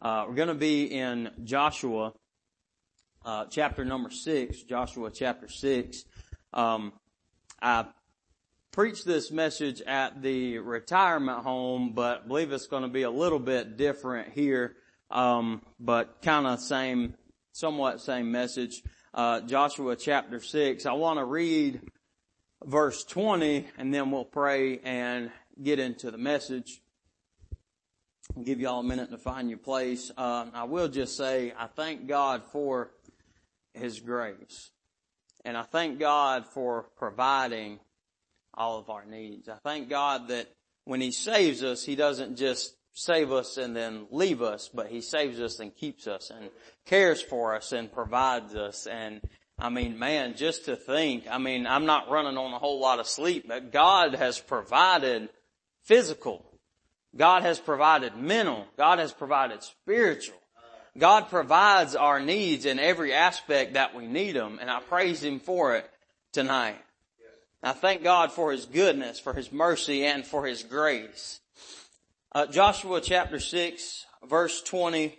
Uh, we're going to be in Joshua, uh, chapter number six, Joshua chapter six. Um, I preached this message at the retirement home, but I believe it's going to be a little bit different here, um, but kind of same, somewhat same message. Uh, Joshua chapter six. I want to read verse 20 and then we'll pray and get into the message. Give y'all a minute to find your place. Uh, I will just say I thank God for His grace. And I thank God for providing all of our needs. I thank God that when He saves us, He doesn't just save us and then leave us, but He saves us and keeps us and cares for us and provides us. And I mean, man, just to think, I mean, I'm not running on a whole lot of sleep, but God has provided physical. God has provided mental. God has provided spiritual. God provides our needs in every aspect that we need them, and I praise Him for it tonight. I thank God for His goodness, for His mercy, and for His grace. Uh, Joshua chapter 6, verse 20.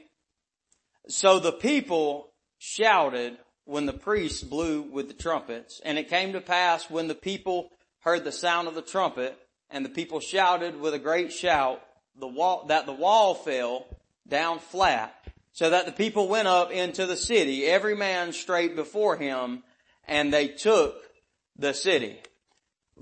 So the people shouted when the priests blew with the trumpets, and it came to pass when the people heard the sound of the trumpet, and the people shouted with a great shout, the wall, that the wall fell down flat, so that the people went up into the city, every man straight before him, and they took the city.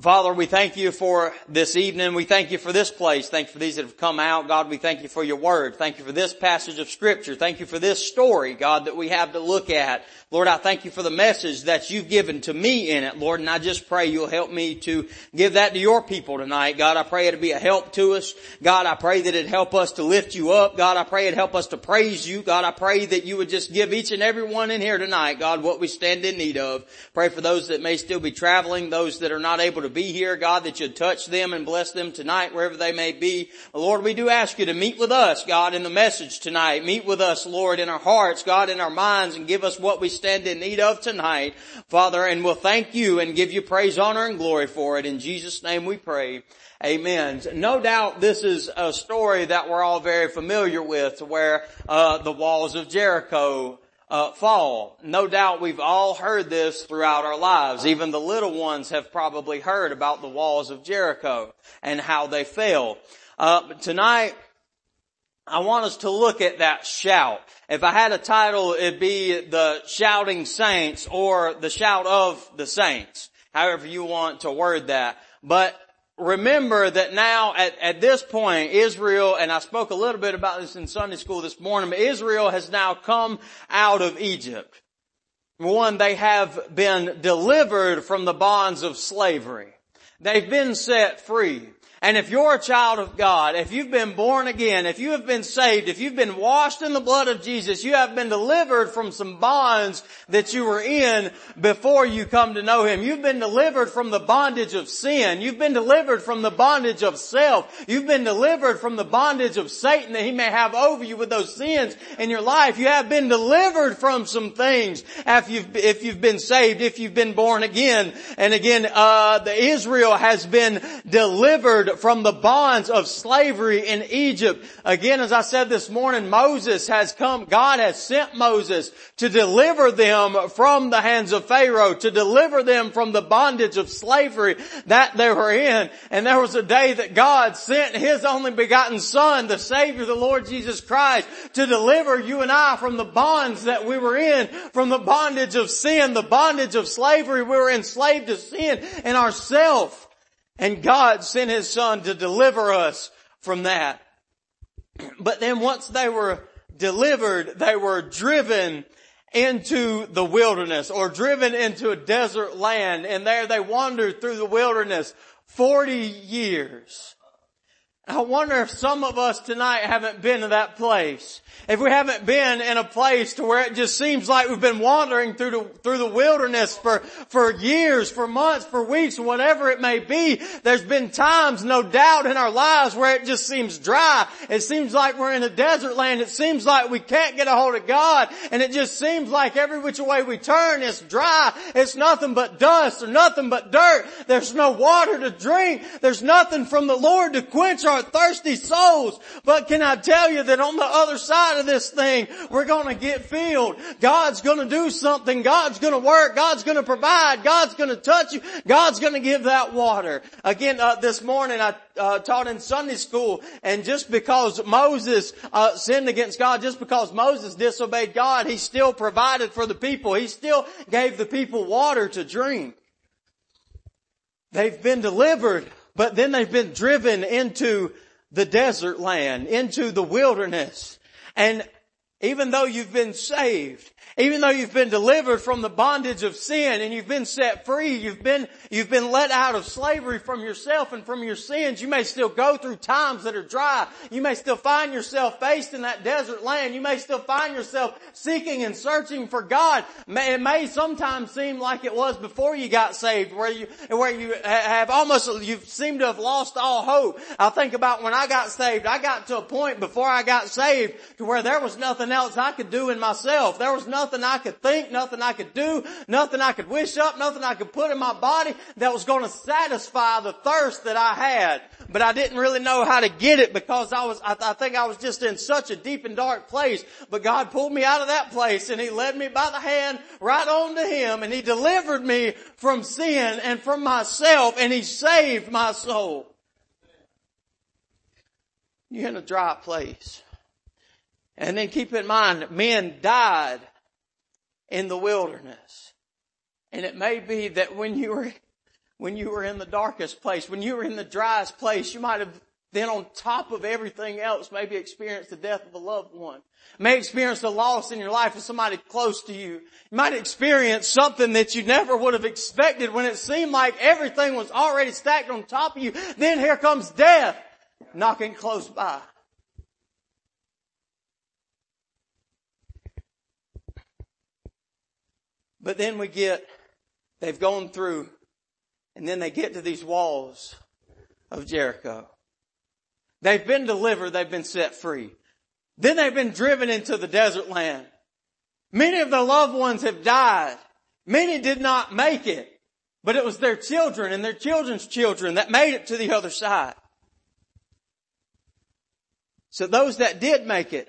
Father, we thank you for this evening. We thank you for this place. Thank you for these that have come out. God, we thank you for your word. Thank you for this passage of scripture. Thank you for this story, God, that we have to look at. Lord, I thank you for the message that you've given to me in it, Lord, and I just pray you'll help me to give that to your people tonight. God, I pray it'll be a help to us. God, I pray that it'd help us to lift you up. God, I pray it'd help us to praise you. God, I pray that you would just give each and every one in here tonight, God, what we stand in need of. Pray for those that may still be traveling, those that are not able to be here, God, that you'd touch them and bless them tonight wherever they may be. Lord, we do ask you to meet with us, God, in the message tonight. Meet with us, Lord, in our hearts, God, in our minds, and give us what we stand in need of tonight, Father, and we'll thank you and give you praise, honor, and glory for it. In Jesus' name we pray. Amen. No doubt this is a story that we're all very familiar with where uh, the walls of Jericho uh, fall. No doubt we've all heard this throughout our lives. Even the little ones have probably heard about the walls of Jericho and how they fell. Uh, tonight, I want us to look at that shout. If I had a title, it'd be the shouting saints or the shout of the saints. However you want to word that. But remember that now at, at this point, Israel, and I spoke a little bit about this in Sunday school this morning, but Israel has now come out of Egypt. One, they have been delivered from the bonds of slavery. They've been set free. And if you're a child of God, if you've been born again, if you have been saved, if you've been washed in the blood of Jesus, you have been delivered from some bonds that you were in before you come to know Him. You've been delivered from the bondage of sin. You've been delivered from the bondage of self. You've been delivered from the bondage of Satan that he may have over you with those sins in your life. You have been delivered from some things if you've, if you've been saved, if you've been born again. And again, uh, the Israel has been delivered from the bonds of slavery in Egypt. Again, as I said this morning, Moses has come, God has sent Moses to deliver them from the hands of Pharaoh, to deliver them from the bondage of slavery that they were in. And there was a day that God sent His only begotten Son, the Savior, the Lord Jesus Christ, to deliver you and I from the bonds that we were in, from the bondage of sin, the bondage of slavery. We were enslaved to sin and ourself. And God sent His Son to deliver us from that. But then once they were delivered, they were driven into the wilderness or driven into a desert land and there they wandered through the wilderness 40 years. I wonder if some of us tonight haven't been to that place if we haven't been in a place to where it just seems like we've been wandering through the, through the wilderness for, for years, for months, for weeks, whatever it may be, there's been times, no doubt, in our lives where it just seems dry. It seems like we're in a desert land. It seems like we can't get a hold of God. And it just seems like every which way we turn, it's dry. It's nothing but dust or nothing but dirt. There's no water to drink. There's nothing from the Lord to quench our are thirsty souls. But can I tell you that on the other side of this thing, we're gonna get filled. God's gonna do something. God's gonna work. God's gonna provide. God's gonna touch you. God's gonna give that water. Again, uh, this morning I uh, taught in Sunday school, and just because Moses uh, sinned against God, just because Moses disobeyed God, he still provided for the people. He still gave the people water to drink. They've been delivered, but then they've been driven into the desert land, into the wilderness. And even though you've been saved, even though you've been delivered from the bondage of sin and you've been set free, you've been, you've been let out of slavery from yourself and from your sins, you may still go through times that are dry. You may still find yourself faced in that desert land. You may still find yourself seeking and searching for God. It may sometimes seem like it was before you got saved where you, where you have almost, you seem to have lost all hope. I think about when I got saved, I got to a point before I got saved to where there was nothing else I could do in myself. There was nothing nothing I could think, nothing I could do, nothing I could wish up, nothing I could put in my body that was going to satisfy the thirst that I had. But I didn't really know how to get it because I was, I, I think I was just in such a deep and dark place. But God pulled me out of that place and He led me by the hand right on to Him and He delivered me from sin and from myself and He saved my soul. You're in a dry place. And then keep in mind, men died in the wilderness. And it may be that when you were, when you were in the darkest place, when you were in the driest place, you might have then on top of everything else, maybe experienced the death of a loved one. May experience the loss in your life of somebody close to you. You might experience something that you never would have expected when it seemed like everything was already stacked on top of you. Then here comes death knocking close by. But then we get, they've gone through, and then they get to these walls of Jericho. They've been delivered, they've been set free. Then they've been driven into the desert land. Many of their loved ones have died. Many did not make it, but it was their children and their children's children that made it to the other side. So those that did make it,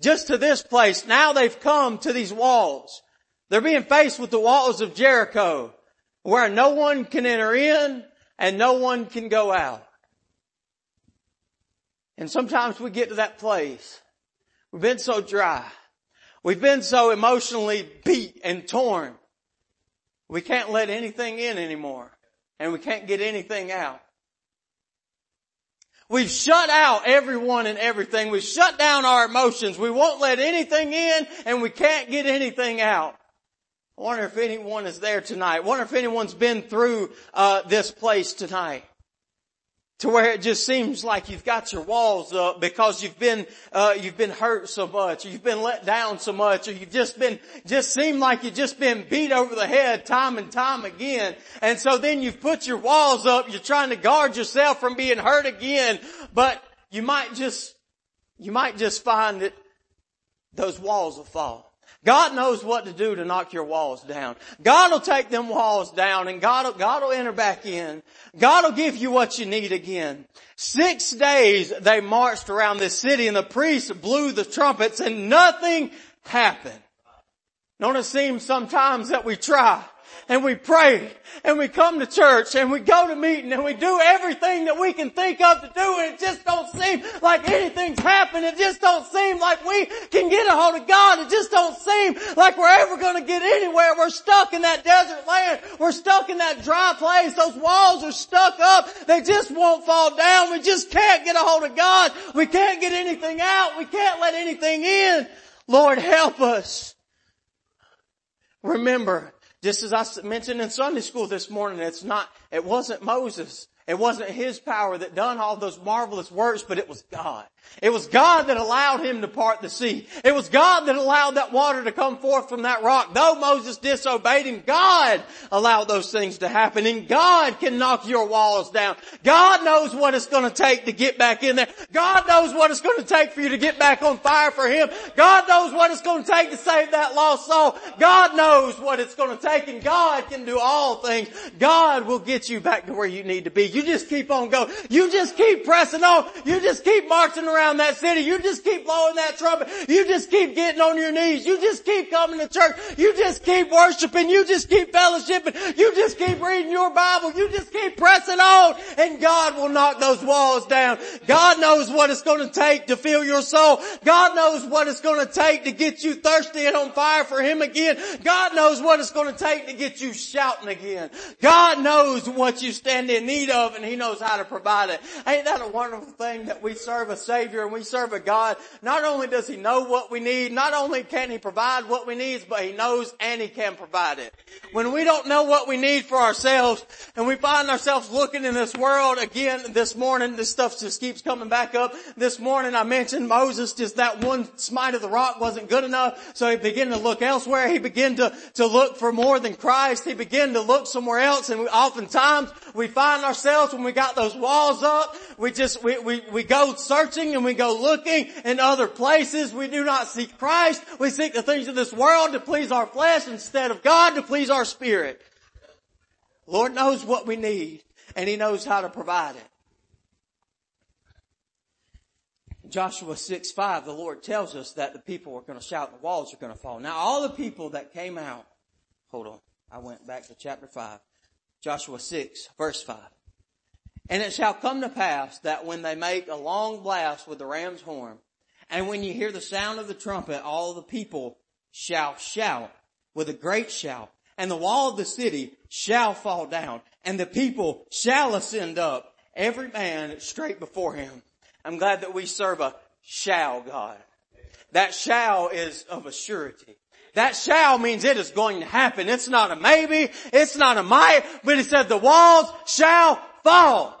just to this place, now they've come to these walls. They're being faced with the walls of Jericho where no one can enter in and no one can go out. And sometimes we get to that place. We've been so dry. We've been so emotionally beat and torn. We can't let anything in anymore. And we can't get anything out. We've shut out everyone and everything. We've shut down our emotions. We won't let anything in and we can't get anything out. I wonder if anyone is there tonight. I wonder if anyone's been through uh, this place tonight. To where it just seems like you've got your walls up because you've been, uh, you've been hurt so much, or you've been let down so much, or you've just been, just seem like you've just been beat over the head time and time again. And so then you've put your walls up, you're trying to guard yourself from being hurt again, but you might just, you might just find that those walls will fall. God knows what to do to knock your walls down. God will take them walls down and God will, God will enter back in. God will give you what you need again. Six days they marched around this city and the priests blew the trumpets and nothing happened. Don't it seem sometimes that we try and we pray and we come to church and we go to meeting and we do everything that we can think of to do and it just don't seem like anything's happened. It just don't seem like we can get a hold of God. It just don't seem like we're ever going to get anywhere. We're stuck in that desert land. We're stuck in that dry place. Those walls are stuck up. They just won't fall down. We just can't get a hold of God. We can't get anything out. We can't let anything in. Lord help us. Remember, just as I mentioned in Sunday school this morning, it's not, it wasn't Moses. It wasn't his power that done all those marvelous works, but it was God. It was God that allowed him to part the sea. It was God that allowed that water to come forth from that rock. Though Moses disobeyed him, God allowed those things to happen and God can knock your walls down. God knows what it's going to take to get back in there. God knows what it's going to take for you to get back on fire for Him. God knows what it's going to take to save that lost soul. God knows what it's going to take and God can do all things. God will get you back to where you need to be. You just keep on going. You just keep pressing on. You just keep marching around around that city. You just keep blowing that trumpet. You just keep getting on your knees. You just keep coming to church. You just keep worshiping. You just keep fellowshipping. You just keep reading your Bible. You just keep pressing on and God will knock those walls down. God knows what it's going to take to fill your soul. God knows what it's going to take to get you thirsty and on fire for Him again. God knows what it's going to take to get you shouting again. God knows what you stand in need of and He knows how to provide it. Ain't that a wonderful thing that we serve a Savior Savior and we serve a God, not only does He know what we need, not only can He provide what we need, but He knows and He can provide it. When we don't know what we need for ourselves and we find ourselves looking in this world again this morning, this stuff just keeps coming back up. This morning I mentioned Moses, just that one smite of the rock wasn't good enough, so he began to look elsewhere. He began to, to look for more than Christ. He began to look somewhere else and we, oftentimes we find ourselves when we got those walls up, we just, we, we, we go searching and we go looking in other places. We do not seek Christ. We seek the things of this world to please our flesh instead of God to please our spirit. Lord knows what we need and He knows how to provide it. Joshua 6, 5, the Lord tells us that the people are going to shout the walls are going to fall. Now all the people that came out, hold on, I went back to chapter 5. Joshua 6, verse 5. And it shall come to pass that when they make a long blast with the ram's horn, and when you hear the sound of the trumpet, all the people shall shout with a great shout, and the wall of the city shall fall down, and the people shall ascend up, every man straight before him. I'm glad that we serve a shall God. That shall is of a surety. That shall means it is going to happen. It's not a maybe, it's not a might, but he said the walls shall fall.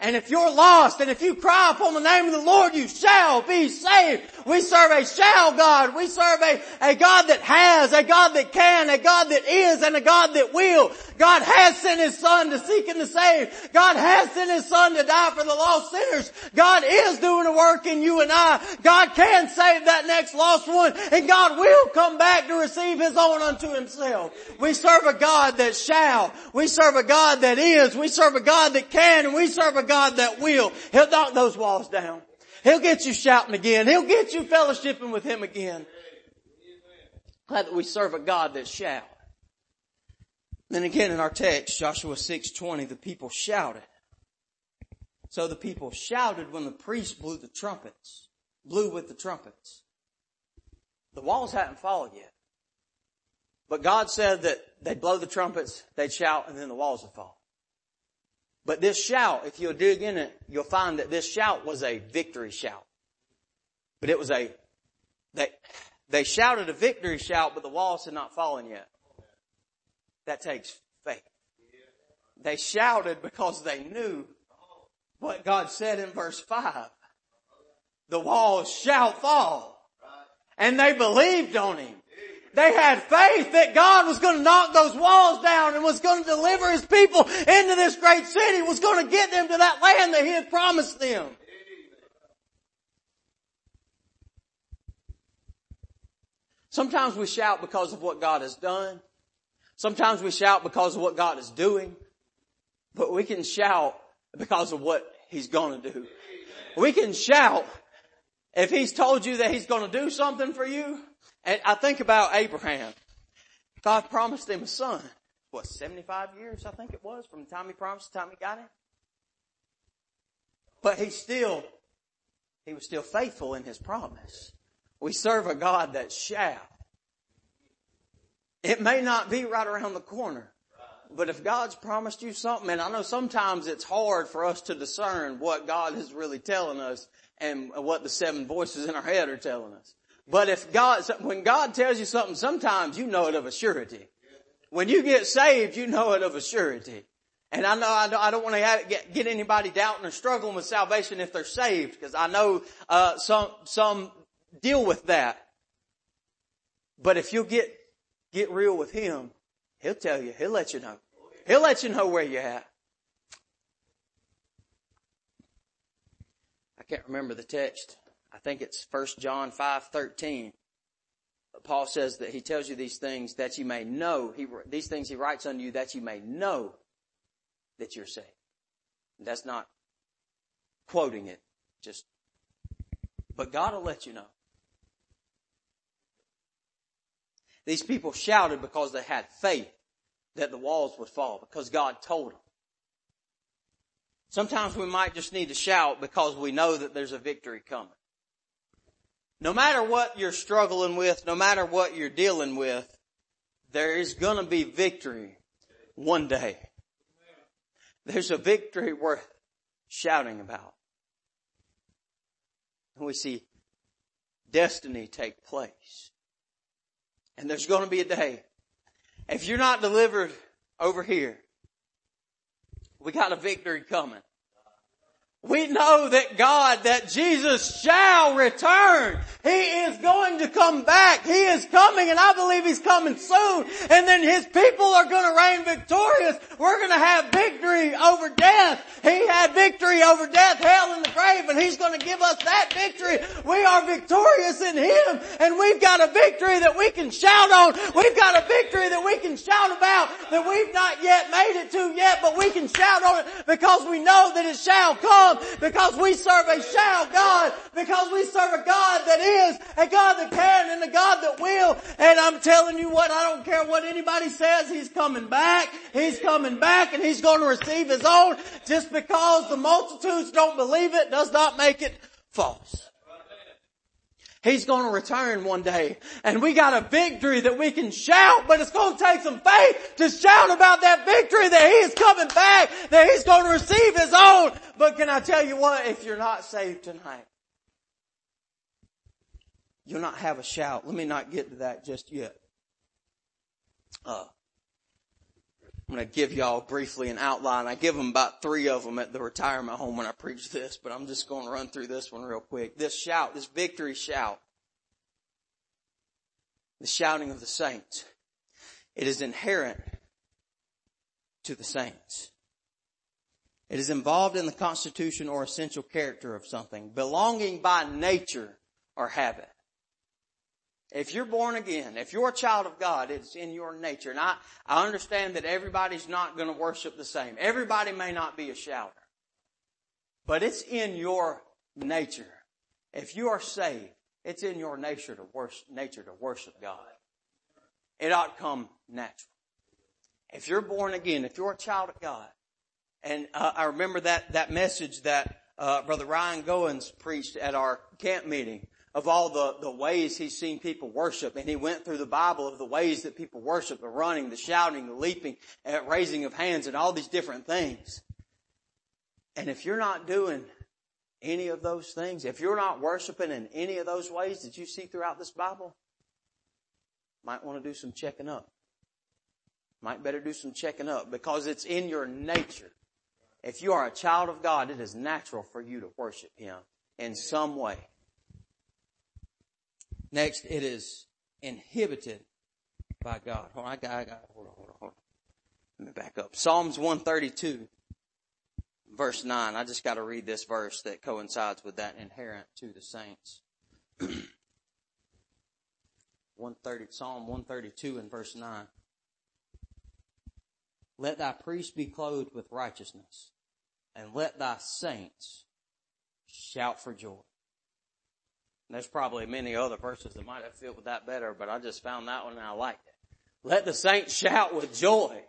And if you're lost and if you cry upon the name of the Lord, you shall be saved. We serve a shall God. We serve a, a God that has, a God that can, a God that is, and a God that will. God has sent His Son to seek and to save. God has sent His Son to die for the lost sinners. God is doing a work in you and I. God can save that next lost one and God will come back to receive His own unto Himself. We serve a God that shall. We serve a God that is. We serve a God that can and we serve a God that will. He'll knock those walls down. He'll get you shouting again. He'll get you fellowshipping with Him again. Glad that we serve a God that shall. Then again in our text, Joshua 6:20, the people shouted. So the people shouted when the priest blew the trumpets, blew with the trumpets. The walls hadn't fallen yet. But God said that they'd blow the trumpets, they'd shout, and then the walls would fall. But this shout, if you'll dig in it, you'll find that this shout was a victory shout. But it was a, they, they shouted a victory shout, but the walls had not fallen yet. That takes faith. They shouted because they knew what God said in verse 5. The walls shall fall. And they believed on Him. They had faith that God was going to knock those walls down and was going to deliver His people into this great city, was going to get them to that land that He had promised them. Sometimes we shout because of what God has done. Sometimes we shout because of what God is doing. But we can shout because of what He's gonna do. We can shout if He's told you that He's gonna do something for you. And I think about Abraham. God promised him a son. What, 75 years I think it was from the time he promised to the time he got it? But he still, he was still faithful in his promise. We serve a God that shall. It may not be right around the corner. But if God's promised you something, and I know sometimes it's hard for us to discern what God is really telling us and what the seven voices in our head are telling us. But if God, when God tells you something, sometimes you know it of a surety. When you get saved, you know it of a surety. And I know I don't, I don't want to get, get anybody doubting or struggling with salvation if they're saved, because I know uh, some some deal with that. But if you'll get get real with Him, He'll tell you. He'll let you know. He'll let you know where you're at. I can't remember the text. I think it's 1 John 5, 13. Paul says that he tells you these things that you may know. He, these things he writes unto you that you may know that you're saved. That's not quoting it, just, but God will let you know. These people shouted because they had faith that the walls would fall because God told them. Sometimes we might just need to shout because we know that there's a victory coming. No matter what you're struggling with, no matter what you're dealing with, there is gonna be victory one day. There's a victory worth shouting about. And we see destiny take place. And there's gonna be a day. If you're not delivered over here, we got a victory coming. We know that God, that Jesus shall return. He is going to come back. He is coming and I believe He's coming soon. And then His people are going to reign victorious. We're going to have victory over death. He had victory over death, hell, and the grave, and He's going to give us that victory. We are victorious in Him and we've got a victory that we can shout on. We've got a victory that we can shout about that we've not yet made it to yet, but we can shout on it because we know that it shall come because we serve a shall God, because we serve a God that is, a God that can and a God that will. And I'm telling you what, I don't care what anybody says, He's coming back. He's coming back and He's going to receive His own. Just because the multitudes don't believe it does not make it false. He's going to return one day. And we got a victory that we can shout, but it's going to take some faith to shout about that victory that He is coming back, that He's going to receive His own. But can I tell you what? If you're not saved tonight, you'll not have a shout. Let me not get to that just yet. Uh, I'm going to give y'all briefly an outline. I give them about three of them at the retirement home when I preach this, but I'm just going to run through this one real quick. This shout, this victory shout, the shouting of the saints, it is inherent to the saints. It is involved in the constitution or essential character of something, belonging by nature or habit. If you're born again, if you're a child of God, it's in your nature. And I, I understand that everybody's not going to worship the same. Everybody may not be a shouter. But it's in your nature. If you are saved, it's in your nature to worship, nature to worship God. It ought to come natural. If you're born again, if you're a child of God, and uh, I remember that, that message that uh, Brother Ryan Goins preached at our camp meeting of all the, the ways he's seen people worship. And he went through the Bible of the ways that people worship, the running, the shouting, the leaping, raising of hands and all these different things. And if you're not doing any of those things, if you're not worshiping in any of those ways that you see throughout this Bible, might want to do some checking up. Might better do some checking up because it's in your nature. If you are a child of God, it is natural for you to worship Him in some way. Next, it is inhibited by God. Hold on, I got, I got, hold on, hold on, hold on. Let me back up. Psalms 132, verse 9. I just got to read this verse that coincides with that inherent to the saints. 130, Psalm 132 and verse 9. Let thy priests be clothed with righteousness, and let thy saints shout for joy. There's probably many other verses that might have fit with that better, but I just found that one and I liked it. Let the saints shout with joy.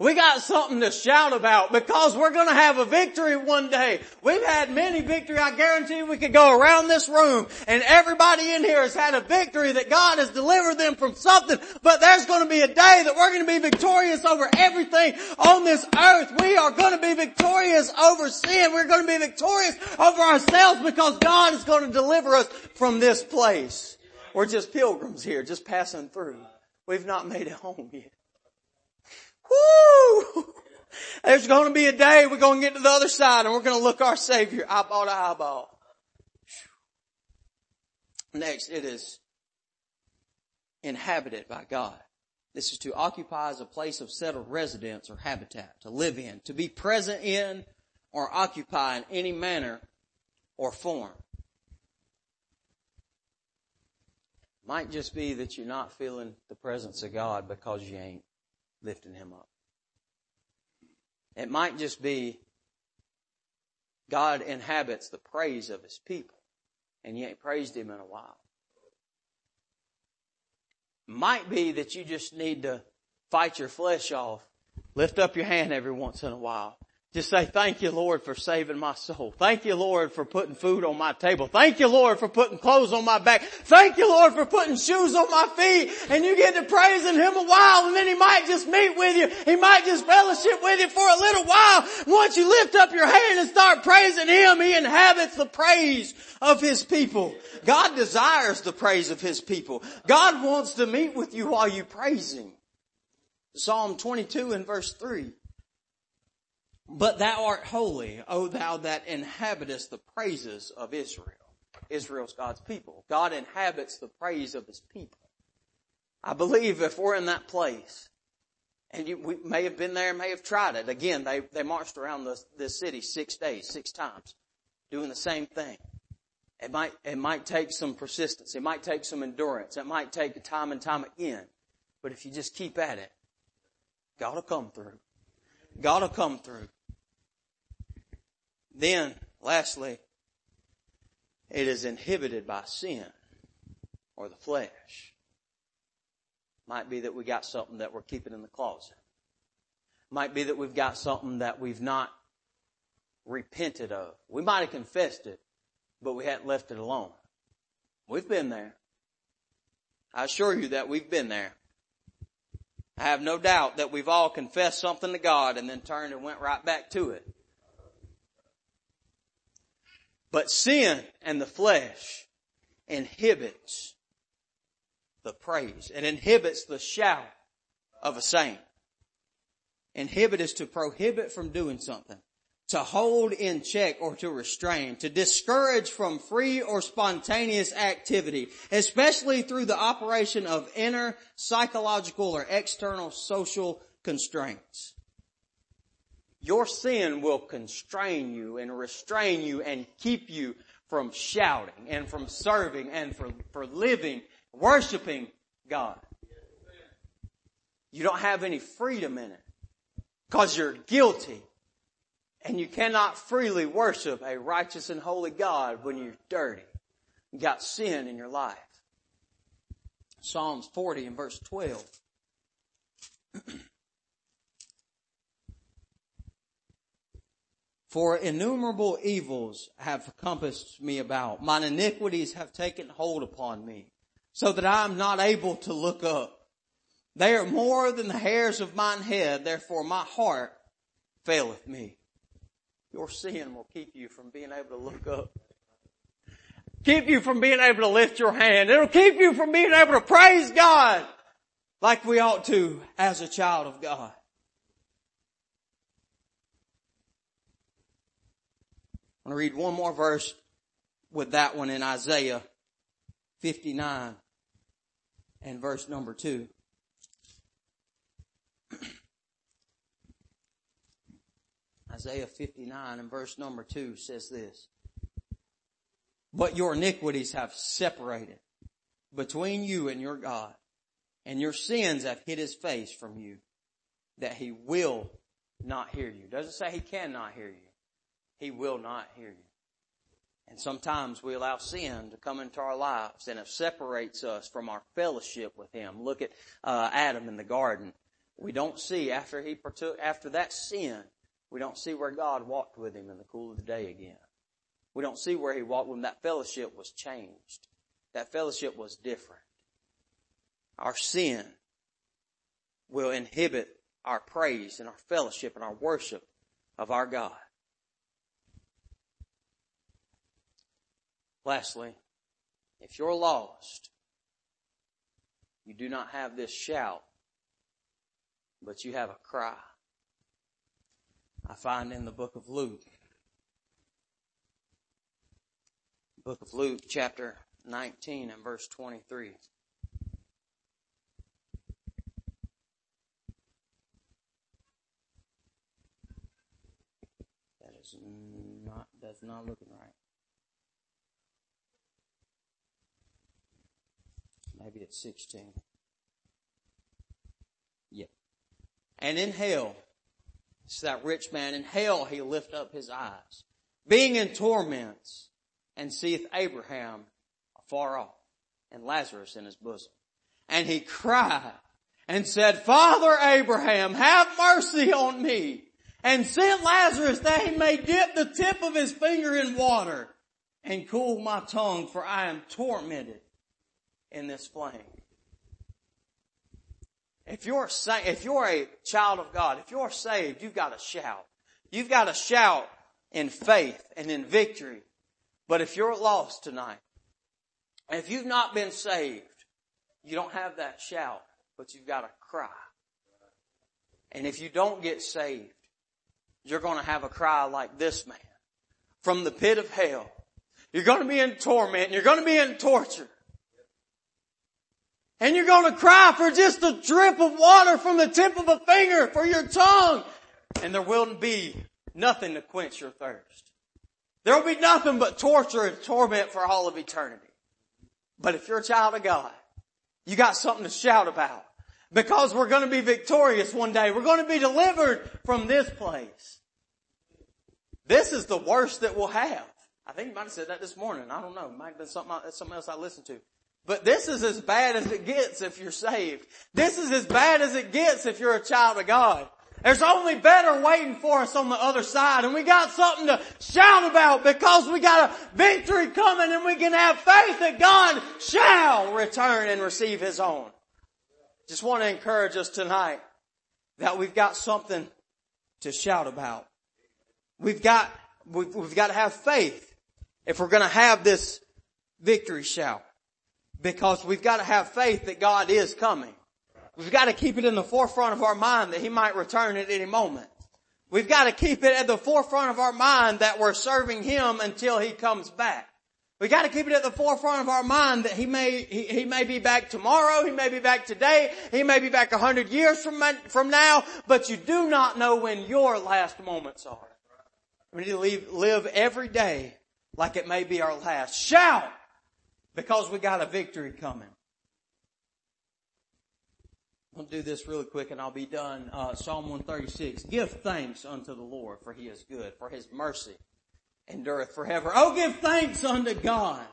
We got something to shout about because we're going to have a victory one day. We've had many victory. I guarantee we could go around this room and everybody in here has had a victory that God has delivered them from something. But there's going to be a day that we're going to be victorious over everything on this earth. We are going to be victorious over sin. We're going to be victorious over ourselves because God is going to deliver us from this place. We're just pilgrims here, just passing through. We've not made it home yet. Woo! There's going to be a day we're going to get to the other side and we're going to look our Savior eyeball to eyeball. Next, it is inhabited by God. This is to occupy as a place of settled residence or habitat, to live in, to be present in or occupy in any manner or form. Might just be that you're not feeling the presence of God because you ain't lifting Him up. It might just be God inhabits the praise of His people and you ain't praised Him in a while. Might be that you just need to fight your flesh off. Lift up your hand every once in a while just say, thank you Lord for saving my soul. Thank you Lord for putting food on my table. Thank you Lord for putting clothes on my back. Thank you Lord for putting shoes on my feet. And you get to praising Him a while and then He might just meet with you. He might just fellowship with you for a little while. Once you lift up your hand and start praising Him, He inhabits the praise of His people. God desires the praise of His people. God wants to meet with you while you praise Him. Psalm 22 and verse 3. But thou art holy, O thou that inhabitest the praises of Israel. Israel's God's people. God inhabits the praise of his people. I believe if we're in that place, and you, we may have been there, may have tried it. Again, they, they marched around this, this city six days, six times, doing the same thing. It might, it might take some persistence. It might take some endurance. It might take time and time again. But if you just keep at it, God will come through. God will come through. Then, lastly, it is inhibited by sin or the flesh. Might be that we got something that we're keeping in the closet. Might be that we've got something that we've not repented of. We might have confessed it, but we hadn't left it alone. We've been there. I assure you that we've been there. I have no doubt that we've all confessed something to God and then turned and went right back to it. But sin and the flesh inhibits the praise. It inhibits the shout of a saint. Inhibit is to prohibit from doing something, to hold in check or to restrain, to discourage from free or spontaneous activity, especially through the operation of inner psychological or external social constraints. Your sin will constrain you and restrain you and keep you from shouting and from serving and for, for living, worshiping God. You don't have any freedom in it because you're guilty and you cannot freely worship a righteous and holy God when you're dirty. You got sin in your life. Psalms 40 and verse 12. For innumerable evils have compassed me about. Mine iniquities have taken hold upon me, so that I am not able to look up. They are more than the hairs of mine head, therefore my heart faileth me. Your sin will keep you from being able to look up. Keep you from being able to lift your hand. It'll keep you from being able to praise God like we ought to as a child of God. I'm going to read one more verse with that one in Isaiah 59 and verse number 2. Isaiah 59 and verse number 2 says this. But your iniquities have separated between you and your God, and your sins have hid his face from you, that he will not hear you. Doesn't say he cannot hear you. He will not hear you. And sometimes we allow sin to come into our lives and it separates us from our fellowship with Him. Look at uh, Adam in the garden. We don't see after he partook, after that sin, we don't see where God walked with him in the cool of the day again. We don't see where he walked when. That fellowship was changed. That fellowship was different. Our sin will inhibit our praise and our fellowship and our worship of our God. Lastly, if you're lost, you do not have this shout, but you have a cry. I find in the book of Luke. Book of Luke chapter 19 and verse 23. That is not, that's not looking right. Maybe it's 16. Yeah. And in hell, it's that rich man, in hell he lift up his eyes, being in torments, and seeth Abraham afar off, and Lazarus in his bosom. And he cried and said, Father Abraham, have mercy on me, and send Lazarus that he may dip the tip of his finger in water, and cool my tongue, for I am tormented in this flame. If you're sa- if you're a child of God, if you're saved, you've got to shout. You've got to shout in faith and in victory. But if you're lost tonight, if you've not been saved, you don't have that shout, but you've got to cry. And if you don't get saved, you're going to have a cry like this man from the pit of hell. You're going to be in torment. You're going to be in torture. And you're going to cry for just a drip of water from the tip of a finger for your tongue. And there will be nothing to quench your thirst. There will be nothing but torture and torment for all of eternity. But if you're a child of God, you got something to shout about. Because we're going to be victorious one day. We're going to be delivered from this place. This is the worst that we'll have. I think you might have said that this morning. I don't know. It might have been something, something else I listened to. But this is as bad as it gets if you're saved. This is as bad as it gets if you're a child of God. There's only better waiting for us on the other side and we got something to shout about because we got a victory coming and we can have faith that God shall return and receive His own. Just want to encourage us tonight that we've got something to shout about. We've got, we've, we've got to have faith if we're going to have this victory shout. Because we've got to have faith that God is coming. We've got to keep it in the forefront of our mind that He might return at any moment. We've got to keep it at the forefront of our mind that we're serving Him until He comes back. We got to keep it at the forefront of our mind that He may, He, he may be back tomorrow, He may be back today, He may be back a hundred years from, from now, but you do not know when your last moments are. We need to live, live every day like it may be our last. Shout! Because we got a victory coming. I'll do this really quick and I'll be done. Uh, Psalm 136. Give thanks unto the Lord for he is good, for his mercy endureth forever. Oh, give thanks unto God,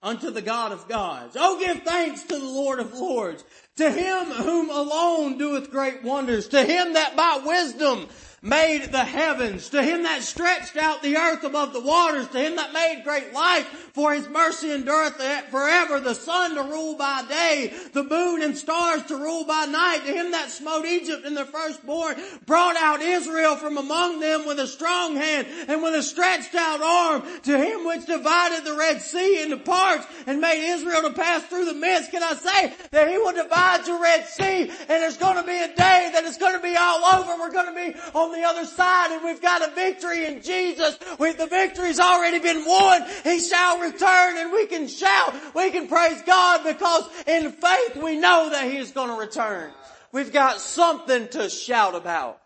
unto the God of gods. Oh, give thanks to the Lord of lords, to him whom alone doeth great wonders, to him that by wisdom made the heavens, to him that stretched out the earth above the waters, to him that made great light, for his mercy endureth forever, the sun to rule by day, the moon and stars to rule by night, to him that smote Egypt in their firstborn, brought out Israel from among them with a strong hand and with a stretched out arm, to him which divided the Red Sea into parts and made Israel to pass through the midst. Can I say that he will divide the Red Sea and there's going to be a day that it's going to be all over. We're going to be on on the other side and we've got a victory in Jesus. We, the victory's already been won. He shall return and we can shout. We can praise God because in faith we know that He is going to return. We've got something to shout about.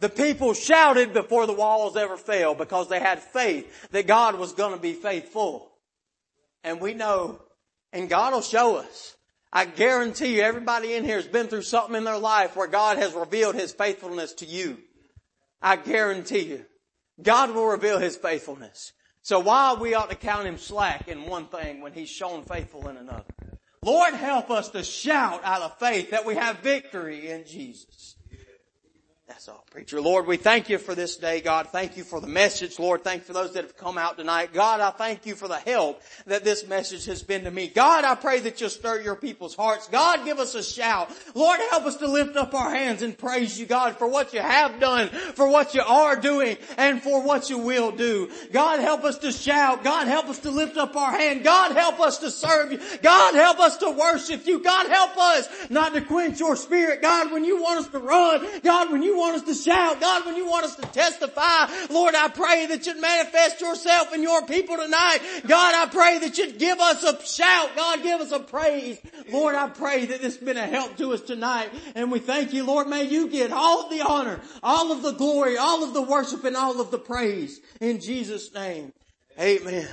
The people shouted before the walls ever fell because they had faith that God was going to be faithful. And we know, and God will show us. I guarantee you everybody in here has been through something in their life where God has revealed His faithfulness to you. I guarantee you, God will reveal His faithfulness. So why we ought to count Him slack in one thing when He's shown faithful in another? Lord help us to shout out of faith that we have victory in Jesus. That's all, preacher. Lord, we thank you for this day, God. Thank you for the message, Lord. Thank you for those that have come out tonight. God, I thank you for the help that this message has been to me. God, I pray that you'll stir your people's hearts. God, give us a shout. Lord, help us to lift up our hands and praise you, God, for what you have done, for what you are doing, and for what you will do. God, help us to shout. God, help us to lift up our hand. God, help us to serve you. God, help us to worship you. God, help us not to quench your spirit. God, when you want us to run, God, when you want us to shout, God, when you want us to testify, Lord, I pray that you'd manifest yourself in your people tonight. God, I pray that you'd give us a shout. God, give us a praise. Lord, I pray that this has been a help to us tonight. And we thank you, Lord. May you get all of the honor, all of the glory, all of the worship, and all of the praise. In Jesus' name, amen.